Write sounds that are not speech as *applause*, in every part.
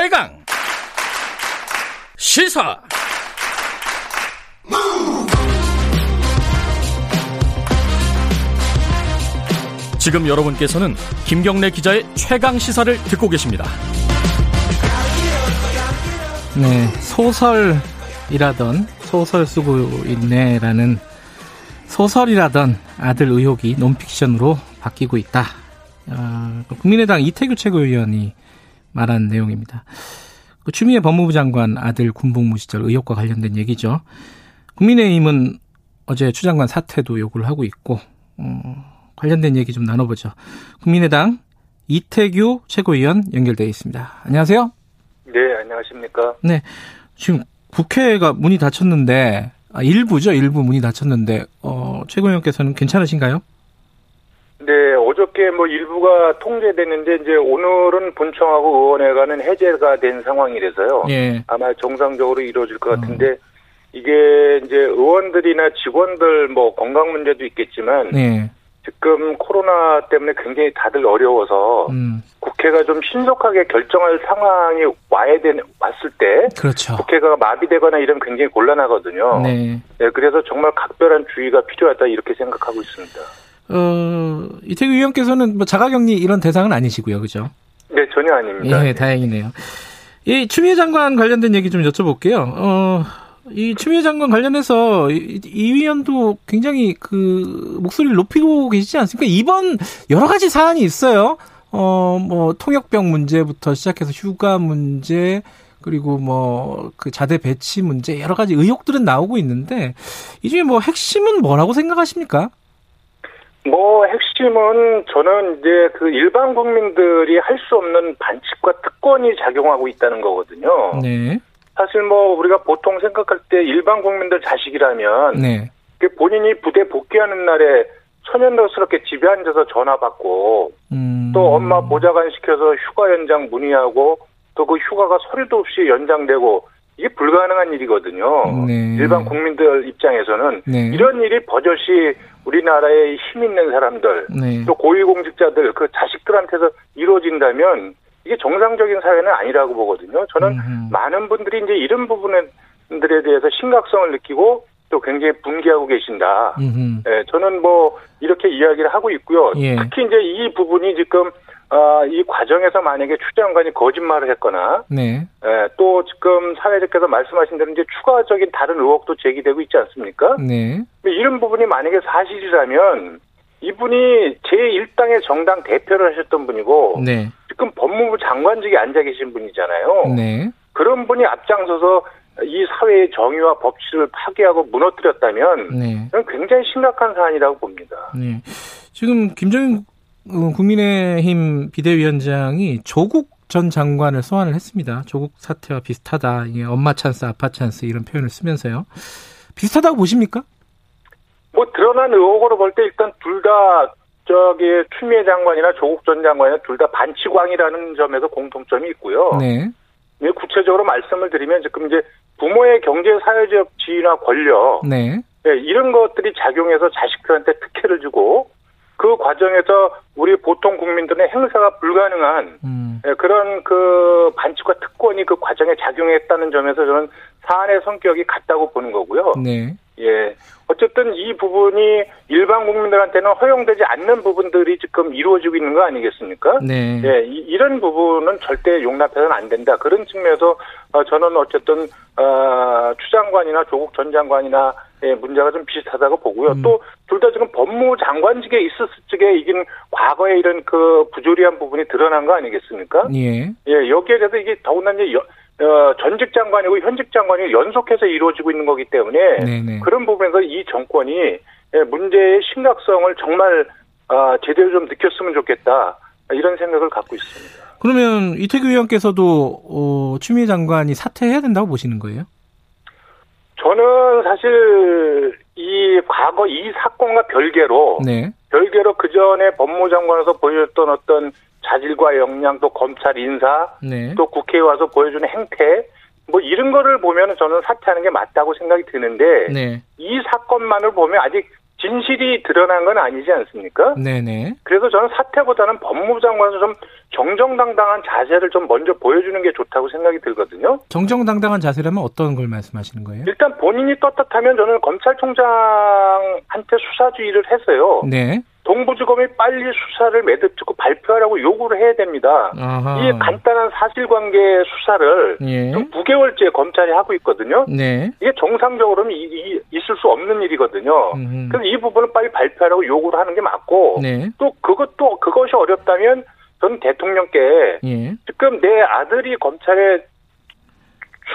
최강 시사 지금 여러분께서는 김경래 기자의 최강 시사를 듣고 계십니다. 네, 소설이라던 소설 쓰고 있네라는 소설이라던 아들 의혹이 논픽션으로 바뀌고 있다. 어, 국민의당 이태규 최고위원이 말한 내용입니다. 그 추미애 법무부 장관 아들 군복무 시절 의혹과 관련된 얘기죠. 국민의힘은 어제 추 장관 사퇴도 요구를 하고 있고 어, 관련된 얘기 좀 나눠보죠. 국민의당 이태규 최고위원 연결되어 있습니다. 안녕하세요. 네, 안녕하십니까. 네, 지금 국회가 문이 닫혔는데 아, 일부죠, 일부 문이 닫혔는데 어, 최고위원께서는 괜찮으신가요? 네, 어저께 뭐 일부가 통제됐는데 이제 오늘은 본청하고 의원회관은 해제가 된 상황이라서요. 예. 아마 정상적으로 이루어질 것 같은데 음. 이게 이제 의원들이나 직원들 뭐 건강 문제도 있겠지만 네. 지금 코로나 때문에 굉장히 다들 어려워서 음. 국회가 좀 신속하게 결정할 상황이 와야 되는 왔을 때 그렇죠. 국회가 마비되거나 이런 굉장히 곤란하거든요. 네. 네. 그래서 정말 각별한 주의가 필요하다 이렇게 생각하고 있습니다. 어, 이태규 의원께서는 뭐 자가격리 이런 대상은 아니시고요, 그죠? 네, 전혀 아닙니다. 예, 다행이네요. 이 추미애 장관 관련된 얘기 좀 여쭤볼게요. 어, 이 추미애 장관 관련해서 이, 이 위원도 굉장히 그 목소리를 높이고 계시지 않습니까? 이번 여러 가지 사안이 있어요. 어, 뭐 통역병 문제부터 시작해서 휴가 문제 그리고 뭐 그 자대 배치 문제 여러 가지 의혹들은 나오고 있는데 이 중에 뭐 핵심은 뭐라고 생각하십니까? 뭐 핵심은 저는 이제 그 일반 국민들이 할 수 없는 반칙과 특권이 작용하고 있다는 거거든요. 네. 사실 뭐 우리가 보통 생각할 때 일반 국민들 자식이라면 네. 본인이 부대 복귀하는 날에 천연덕스럽게 집에 앉아서 전화 받고 음. 또 엄마 보좌관 시켜서 휴가 연장 문의하고 또 그 휴가가 서류도 없이 연장되고 이게 불가능한 일이거든요. 네. 일반 국민들 입장에서는 네. 이런 일이 버젓이 우리나라의 힘 있는 사람들 네. 또 고위공직자들 그 자식들한테서 이루어진다면 이게 정상적인 사회는 아니라고 보거든요. 저는 음흠. 많은 분들이 이제 이런 부분들에 대해서 심각성을 느끼고 또 굉장히 분개하고 계신다. 예, 저는 뭐 이렇게 이야기를 하고 있고요. 예. 특히 이제 이 부분이 지금 어, 이 과정에서 만약에 추 장관이 거짓말을 했거나 네. 예, 또 지금 사회자께서 말씀하신 대로 이제 추가적인 다른 의혹도 제기되고 있지 않습니까? 네. 이런 부분이 만약에 사실이라면 이분이 제1당의 정당 대표를 하셨던 분이고 네. 지금 법무부 장관직에 앉아 계신 분이잖아요. 네. 그런 분이 앞장서서 이 사회의 정의와 법치를 파괴하고 무너뜨렸다면 네. 굉장히 심각한 사안이라고 봅니다. 네. 지금 김종인 어, 국민의힘 비대위원장이 조국 전 장관을 소환을 했습니다. 조국 사태와 비슷하다. 이게 엄마 찬스, 아빠 찬스 이런 표현을 쓰면서요. 비슷하다고 보십니까? 뭐 드러난 의혹으로 볼 때 일단 둘 다 저기 추미애 장관이나 조국 전 장관이나 둘다 반치광이라는 점에서 공통점이 있고요. 네. 네, 구체적으로 말씀을 드리면 지금 이제 부모의 경제 사회적 지위나 권력 네. 네, 이런 것들이 작용해서 자식들한테 특혜를 주고 그 과정에서 우리 보통 국민들의 행사가 불가능한 음. 네, 그런 그 반칙과 특권이 그 과정에 작용했다는 점에서 저는 사안의 성격이 같다고 보는 거고요. 네. 예. 어쨌든 이 부분이 일반 국민들한테는 허용되지 않는 부분들이 지금 이루어지고 있는 거 아니겠습니까? 네. 예, 이, 런 부분은 절대 용납해서는 안 된다. 그런 측면에서 어, 저는 어쨌든 어, 추 장관이나 조국 전 장관이나 예, 문제가 좀 비슷하다고 보고요. 음. 또둘 다 지금 법무 장관직에 있었을 적에 이긴 과거에 이런 그 부조리한 부분이 드러난 거 아니겠습니까? 예. 예, 여기에 대해서 이게 더군다나 이제 여, 어, 전직 장관이고 현직 장관이 연속해서 이루어지고 있는 거기 때문에 네네. 그런 부분에서 이 정권이 예, 문제의 심각성을 정말 어, 제대로 좀 느꼈으면 좋겠다 이런 생각을 갖고 있습니다. 그러면 이태규 의원께서도 어, 추미애 장관이 사퇴해야 된다고 보시는 거예요? 저는 사실 이 과거 이 사건과 별개로 네. 별개로 그 전에 법무장관에서 보여줬던 어떤 자질과 역량 또 검찰 인사 네. 또 국회에 와서 보여주는 행태 뭐 이런 거를 보면 저는 사퇴하는 게 맞다고 생각이 드는데 네. 이 사건만을 보면 아직 진실이 드러난 건 아니지 않습니까? 네네. 그래서 저는 사퇴보다는 법무부 장관에서 좀 정정당당한 자세를 좀 먼저 보여주는 게 좋다고 생각이 들거든요. 정정당당한 자세라면 어떤 걸 말씀하시는 거예요? 일단 본인이 떴듯하면 저는 검찰총장한테 수사주의를 해서요. 네. 동부지검이 빨리 수사를 매듭짓고 발표하라고 요구를 해야 됩니다. 아하. 이 간단한 사실관계 수사를 예. 지금 9개월째 검찰이 하고 있거든요. 네. 이게 정상적으로는 이, 이- 있을 수 없는 일이거든요. 음. 그래서 이 부분을 빨리 발표하라고 요구를 하는 게 맞고 네. 또 그것도 그것이 어렵다면 전 대통령께 예. 지금 내 아들이 검찰에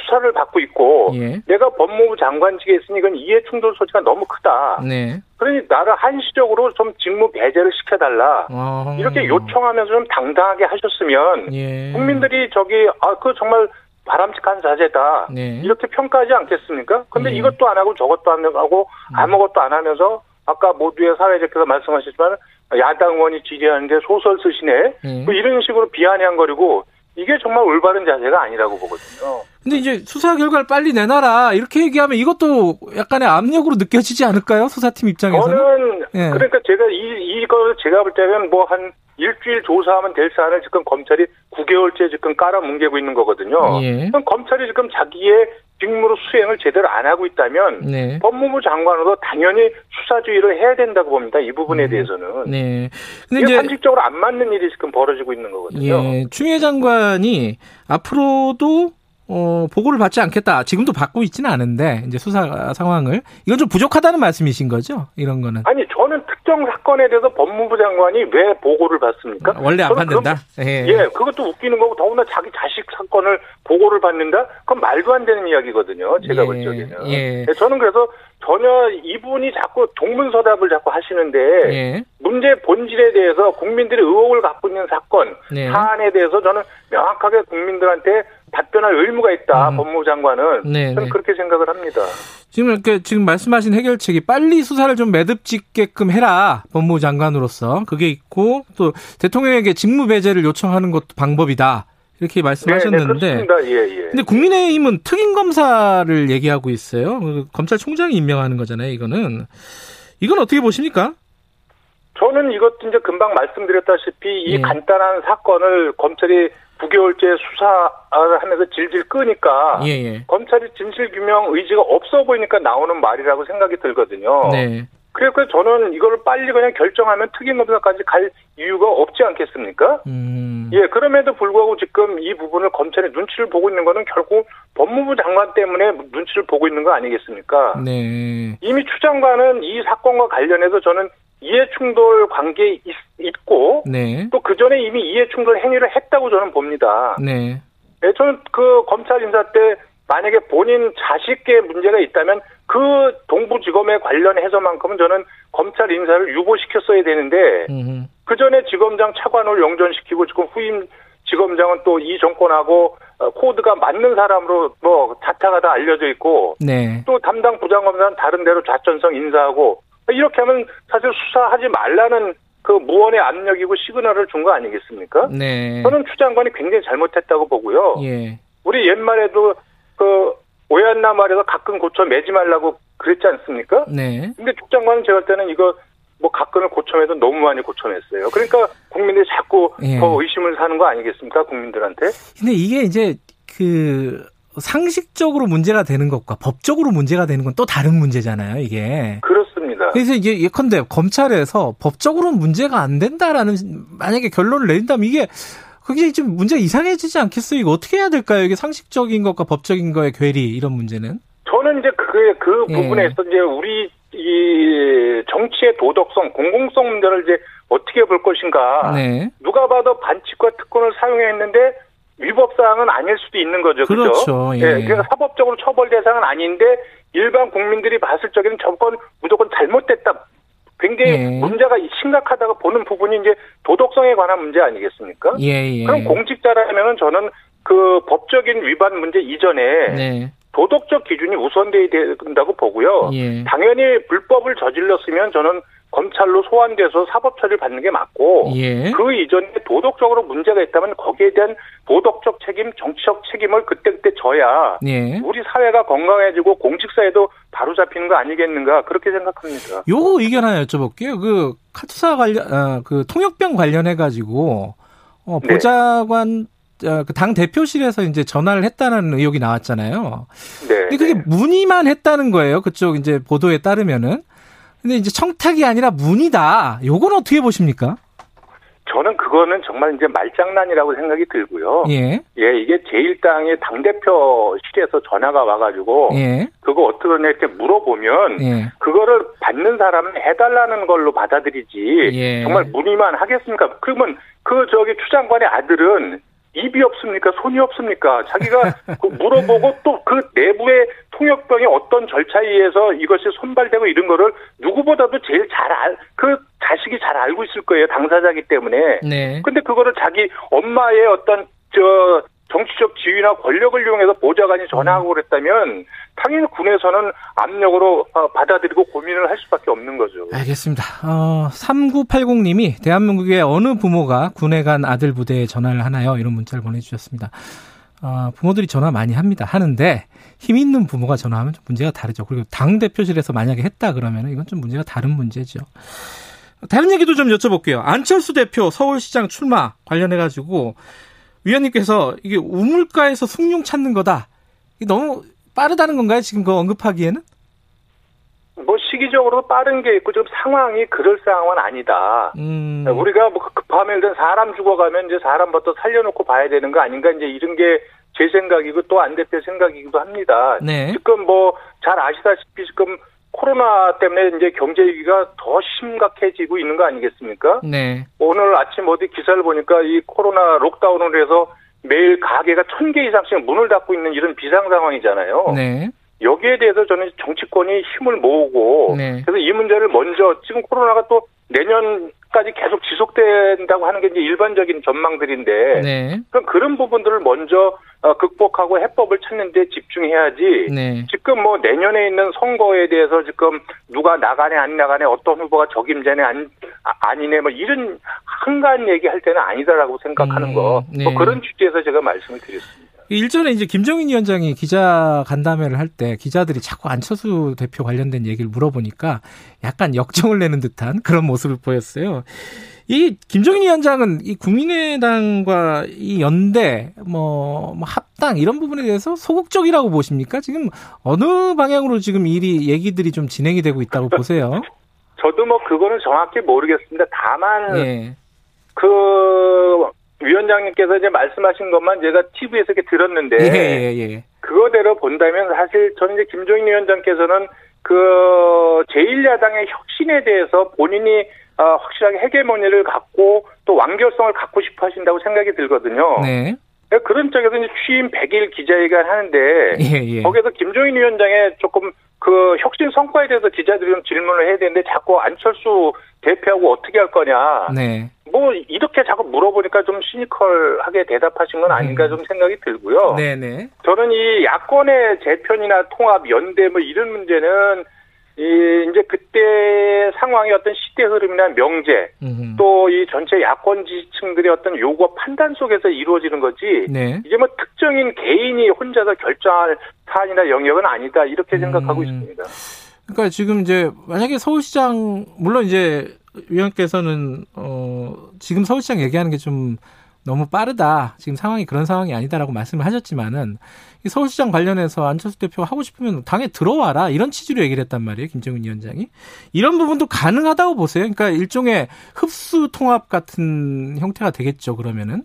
수사를 받고 있고 예. 내가 법무부 장관직에 있으니 이건 이해 충돌 소지가 너무 크다. 네. 그러니 나를 한시적으로 좀 직무 배제를 시켜달라. 어. 이렇게 요청하면서 좀 당당하게 하셨으면 예. 국민들이 저기 아 그 정말 바람직한 자세다. 네. 이렇게 평가하지 않겠습니까? 근데 예. 이것도 안 하고 저것도 안 하고 아무것도 안 하면서 아까 모두의 사회자께서 말씀하셨지만 야당 의원이 질의하는데 소설 쓰시네. 예. 뭐 이런 식으로 비아냥거리고 이게 정말 올바른 자세가 아니라고 보거든요. 근데 이제 수사 결과를 빨리 내놔라 이렇게 얘기하면 이것도 약간의 압력으로 느껴지지 않을까요? 수사팀 입장에서는. 저는 예. 그러니까 제가 이 이거 제가 볼 때는 뭐 한 일주일 조사하면 될 사안을 지금 검찰이 9개월째 지금 깔아뭉개고 있는 거거든요. 예. 그럼 검찰이 지금 자기의 직무로 수행을 제대로 안 하고 있다면 네. 법무부 장관으로 당연히 수사주의를 해야 된다고 봅니다. 이 부분에 대해서는. 네. 근데 이게 이제 상식적으로 안 맞는 일이 지금 벌어지고 있는 거거든요. 예, 추미애 장관이 앞으로도 어, 보고를 받지 않겠다. 지금도 받고 있지는 않은데 이제 수사 상황을 이건 좀 부족하다는 말씀이신 거죠? 이런 거는 아니 저는 특정 사건에 대해서 법무부 장관이 왜 보고를 받습니까? 원래 안 받는다. 그건- 예. 예, 그것도 웃기는 거고 더구나 자기 자식 사건을 보고를 받는다? 그건 말도 안 되는 이야기거든요. 제가 예, 볼 적에는. 예. 예, 저는 그래서 전혀 이분이 자꾸 동문서답을 자꾸 하시는데 예. 문제 본질에 대해서 국민들이 의혹을 갖고 있는 사건 네. 사안에 대해서 저는 명확하게 국민들한테 답변할 의무가 있다. 음. 법무부 장관은 네, 저는 네. 그렇게 생각을 합니다. 지금 이렇게 지금 말씀하신 해결책이 빨리 수사를 좀 매듭짓게끔 해라 법무부 장관으로서 그게 있고 또 대통령에게 직무 배제를 요청하는 것도 방법이다 이렇게 말씀하셨는데 네, 네, 그렇습니다. 예, 예. 근데 국민의힘은 특임 검사를 얘기하고 있어요. 그 검찰총장이 임명하는 거잖아요. 이거는 이건 어떻게 보십니까? 저는 이것도 이제 금방 말씀드렸다시피 이 예. 간단한 사건을 검찰이 9개월째 수사를 하면서 질질 끄니까 예, 예. 검찰이 진실 규명 의지가 없어 보이니까 나오는 말이라고 생각이 들거든요. 네. 그래서 저는 이걸 빨리 그냥 결정하면 특임검사까지 갈 이유가 없지 않겠습니까? 음. 예, 그럼에도 불구하고 지금 이 부분을 검찰이 눈치를 보고 있는 거는 결국 법무부 장관 때문에 눈치를 보고 있는 거 아니겠습니까? 네. 이미 추 장관은 이 사건과 관련해서 저는 이해 충돌 관계에 있, 있고 네. 또그 전에 이미 이해 충돌 행위를 했다고 저는 봅니다. 네. 예, 저는 그 검찰 인사 때 만약에 본인 자식계 문제가 있다면 그 동부지검에 관련해서만큼은 저는 검찰 인사를 유보시켰어야 되는데 음. 그 전에 지검장 차관을 영전시키고 지금 후임 지검장은 또 이 정권하고 어, 코드가 맞는 사람으로 뭐 자타가 다 알려져 있고 네. 또 담당 부장검사는 다른 데로 좌천성 인사하고 이렇게 하면 사실 수사하지 말라는 그 무언의 압력이고 시그널을 준 거 아니겠습니까? 네. 저는 추 장관이 굉장히 잘못했다고 보고요. 예. 우리 옛말에도 그 오얏나 말에서 가끔 고쳐 매지 말라고 그랬지 않습니까? 네. 근데 추 장관은 제가 볼 때는 이거 뭐 가끔을 고쳐내도 너무 많이 고쳐냈어요. 그러니까 국민들이 자꾸 예. 더 의심을 사는 거 아니겠습니까? 국민들한테. 근데 이게 이제 그 상식적으로 문제가 되는 것과 법적으로 문제가 되는 건 또 다른 문제잖아요, 이게. 그렇습니다. 그래서 이제 예컨대 검찰에서 법적으로는 문제가 안 된다라는 만약에 결론을 내린다면 이게 그게 좀 문제가 이상해지지 않겠어요? 이거 어떻게 해야 될까요? 이게 상식적인 것과 법적인 거의 괴리 이런 문제는. 저는 이제 그, 그 예. 부분에서 이제 우리 이 정치의 도덕성, 공공성 문제를 이제 어떻게 볼 것인가. 네. 누가 봐도 반칙과 특권을 사용했는데 위법 사항은 아닐 수도 있는 거죠. 그죠? 그렇죠. 예. 그래서 사법적으로 처벌 대상은 아닌데 일반 국민들이 봤을 적에는 저건 무조건 잘못됐다. 굉장히 예. 문제가 심각하다고 보는 부분이 이제 도덕성에 관한 문제 아니겠습니까? 예, 예. 그럼 공직자라면은 저는 그 법적인 위반 문제 이전에 네. 도덕적 기준이 우선돼야 된다고 보고요. 예. 당연히 불법을 저질렀으면 저는 검찰로 소환돼서 사법 처리를 받는 게 맞고 예. 그 이전에 도덕적으로 문제가 있다면 거기에 대한 도덕적 책임, 정치적 책임을 그때그때 져야 예. 우리 사회가 건강해지고 공직사회도 바로 잡히는 거 아니겠는가 그렇게 생각합니다. 요 의견 하나 여쭤볼게요. 그 카투사 관련, 어, 그 통역병 관련해 가지고 어, 네. 보좌관 어, 그당 대표실에서 이제 전화를 했다는 의혹이 나왔잖아요. 네. 근데 그게 네. 문의만 했다는 거예요. 그쪽 이제 보도에 따르면은. 근데 이제 청탁이 아니라 문의다. 요건 어떻게 보십니까? 저는 그거는 정말 이제 말장난이라고 생각이 들고요. 예. 예, 이게 제1당의 당대표실에서 전화가 와가지고, 예. 그거 어떻게 하냐 이렇게 물어보면, 예. 그거를 받는 사람은 해달라는 걸로 받아들이지, 예. 정말 문의만 하겠습니까? 그러면 그 저기 추장관의 아들은 입이 없습니까? 손이 없습니까? 자기가 *laughs* 그 물어보고 또 그 내부의 통역병의 어떤 절차에 의해서 이것이 손발되고 이런 거를 누구보다도 제일 잘 알, 그 자식이 잘 알고 있을 거예요. 당사자기 때문에. 네. 근데 그거를 자기 엄마의 어떤 저 정치적 지위나 권력을 이용해서 보좌관이 전화하고 그랬다면 당연히 군에서는 압력으로 어, 받아들이고 고민을 할 수밖에 없는 거죠. 알겠습니다. 어, 3980님이 대한민국의 어느 부모가 군에 간 아들 부대에 전화를 하나요? 이런 문자를 보내주셨습니다. 어, 부모들이 전화 많이 합니다. 하는데 힘 있는 부모가 전화하면 좀 문제가 다르죠. 그리고 당 대표실에서 만약에 했다 그러면 이건 좀 문제가 다른 문제죠. 다른 얘기도 좀 여쭤볼게요. 안철수 대표 서울시장 출마 관련해 가지고 위원님께서 이게 우물가에서 숭늉 찾는 거다. 이게 너무 빠르다는 건가요? 지금 그 언급하기에는? 뭐 시기적으로 빠른 게 있고 지금 상황이 그럴 상황은 아니다. 음. 우리가 뭐 급하면 일단 사람 죽어가면 이제 사람부터 살려놓고 봐야 되는 거 아닌가 이제 이런 게 제 생각이고 또 안 대표 생각이기도 합니다. 네. 지금 뭐 잘 아시다시피 지금 코로나 때문에 이제 경제 위기가 더 심각해지고 있는 거 아니겠습니까? 네. 오늘 아침 어디 기사를 보니까 이 코로나 록다운을 해서 매일 가게가 천 개 이상씩 문을 닫고 있는 이런 비상 상황이잖아요. 네. 여기에 대해서 저는 정치권이 힘을 모으고 네. 그래서 이 문제를 먼저 지금 코로나가 또 내년까지 계속 지속된다고 하는 게 이제 일반적인 전망들인데 네. 그럼 그런 부분들을 먼저 어, 극복하고 해법을 찾는 데 집중해야지 네. 지금 뭐 내년에 있는 선거에 대해서 지금 누가 나가네 안 나가네 어떤 후보가 적임자네 안, 아, 니네 뭐 이런 한가한 얘기 할 때는 아니다라고 생각하는 음, 거. 네. 뭐 그런 취지에서 제가 말씀을 드렸습니다. 일전에 이제 김정인 위원장이 기자 간담회를 할 때 기자들이 자꾸 안철수 대표 관련된 얘기를 물어보니까 약간 역정을 내는 듯한 그런 모습을 보였어요. 이 김정인 위원장은 이 국민의당과 이 연대, 뭐, 뭐 합당 이런 부분에 대해서 소극적이라고 보십니까? 지금 어느 방향으로 지금 일이 얘기들이 좀 진행이 되고 있다고 보세요? 저도 뭐 그거는 정확히 모르겠습니다. 다만 예. 그 위원장님께서 이제 말씀하신 것만 제가 TV에서 이렇게 들었는데 예, 예, 예. 그거대로 본다면 사실 저는 이제 김종인 위원장께서는 그 제1야당의 혁신에 대해서 본인이 어, 확실하게 헤게모니를 갖고 또 완결성을 갖고 싶어 하신다고 생각이 들거든요. 네. 그런 쪽에서 이제 취임 100일 기자회견 하는데 예, 예. 거기서 김종인 위원장의 조금 그 혁신 성과에 대해서 기자들이 좀 질문을 해야 되는데 자꾸 안철수 대표하고 어떻게 할 거냐. 네. 뭐 이렇게 자꾸 물어보니까 좀 시니컬하게 대답하신 건 아닌가 좀 생각이 들고요. 음. 네, 네. 저는 이 야권의 재편이나 통합, 연대 뭐 이런 문제는 이 이제 그때 상황의 어떤 시대 흐름이나 명제. 또 이 전체 야권 지지층들의 어떤 요구 판단 속에서 이루어지는 거지 네. 이게 뭐 특정인 개인이 혼자서 결정할 사안이나 영역은 아니다 이렇게 생각하고 음. 있습니다. 그러니까 지금 이제 만약에 서울시장 물론 이제 위원께서는 어 지금 서울시장 얘기하는 게좀 너무 빠르다. 지금 상황이 그런 상황이 아니다라고 말씀을 하셨지만은 이 서울시장 관련해서 안철수 대표가 하고 싶으면 당에 들어와라 이런 취지로 얘기를 했단 말이에요. 김정은 위원장이 이런 부분도 가능하다고 보세요. 그러니까 일종의 흡수 통합 같은 형태가 되겠죠. 그러면은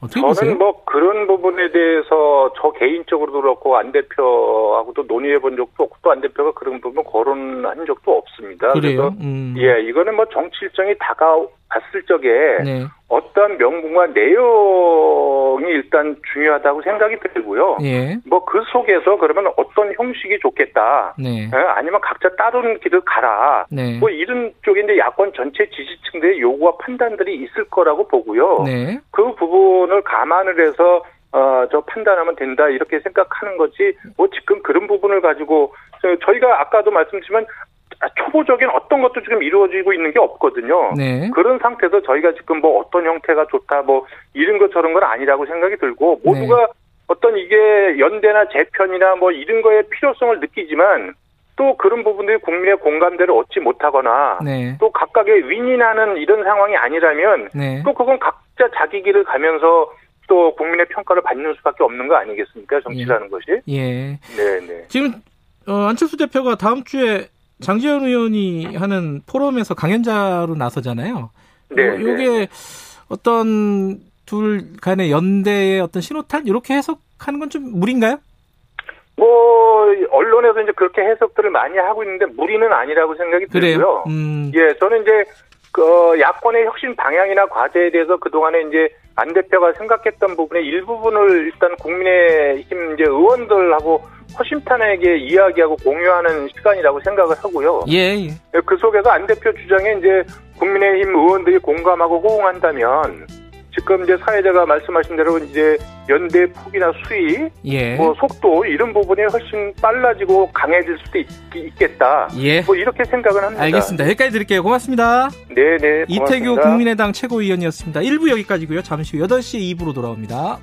어떻게 저는 보세요? 뭐 그런 부분에 대해서 저 개인적으로도 그렇고 안 대표하고도 논의해 본 적도 없고 또 안 대표가 그런 부분 거론한 적도 없습니다. 그래요. 음. 예, 이거는 뭐 정치 일정이 다가 왔을 적에 네. 어떤 명분과 내용이 일단 중요하다고 생각이 들고요. 예. 뭐그 속에서 그러면 어떤 형식이 좋겠다. 네. 예, 아니면 각자 다른 길을 가라. 네. 뭐 이런 쪽에 이제 야권 전체 지지층들의 요구와 판단들이 있을 거라고 보고요. 네. 그 부분을 감안을 해서 어, 저 판단하면 된다 이렇게 생각하는 거지 뭐 지금 그런 부분을 가지고 저- 저희가 아까도 말씀드리지만 초보적인 어떤 것도 지금 이루어지고 있는 게 없거든요. 네. 그런 상태에서 저희가 지금 뭐 어떤 형태가 좋다 뭐 이런 것 저런 건 아니라고 생각이 들고 모두가 네. 어떤 이게 연대나 재편이나 뭐 이런 거에 필요성을 느끼지만 또 그런 부분들이 국민의 공감대를 얻지 못하거나 네. 또 각각의 윈윈하는 이런 상황이 아니라면 네. 또 그건 각자 자기 길을 가면서 또 국민의 평가를 받는 수밖에 없는 거 아니겠습니까? 정치라는 것이. 예. 네, 네. 지금 어, 안철수 대표가 다음 주에 장재현 의원이 하는 포럼에서 강연자로 나서잖아요. 네, 요- 요게 어떤 둘 간의 연대의 어떤 신호탄 이렇게 해석하는 건 좀 무리인가요? 뭐 언론에서 이제 그렇게 해석들을 많이 하고 있는데 무리는 아니라고 생각이 그래요. 들고요. 음. 예, 저는 이제 그 야권의 혁신 방향이나 과제에 대해서 그동안에 이제 안 대표가 생각했던 부분의 일부분을 일단 국민의힘 이제 의원들하고 허심탄회하게 이야기하고 공유하는 시간이라고 생각을 하고요. 예. 예. 예, 그 속에서 안 대표 주장에 이제 국민의힘 의원들이 공감하고 호응한다면 지금 이제 사회자가 말씀하신 대로 이제 연대 폭이나 수위, 예. 뭐 속도 이런 부분이 훨씬 빨라지고 강해질 수도 있, 겠다 예. 뭐 이렇게 생각은 합니다. 알겠습니다. 여기까지 드릴게요. 고맙습니다. 네네. 이태규 고맙습니다. 국민의당 최고위원이었습니다. 1부 여기까지고요. 잠시 후 8시 2부로 돌아옵니다.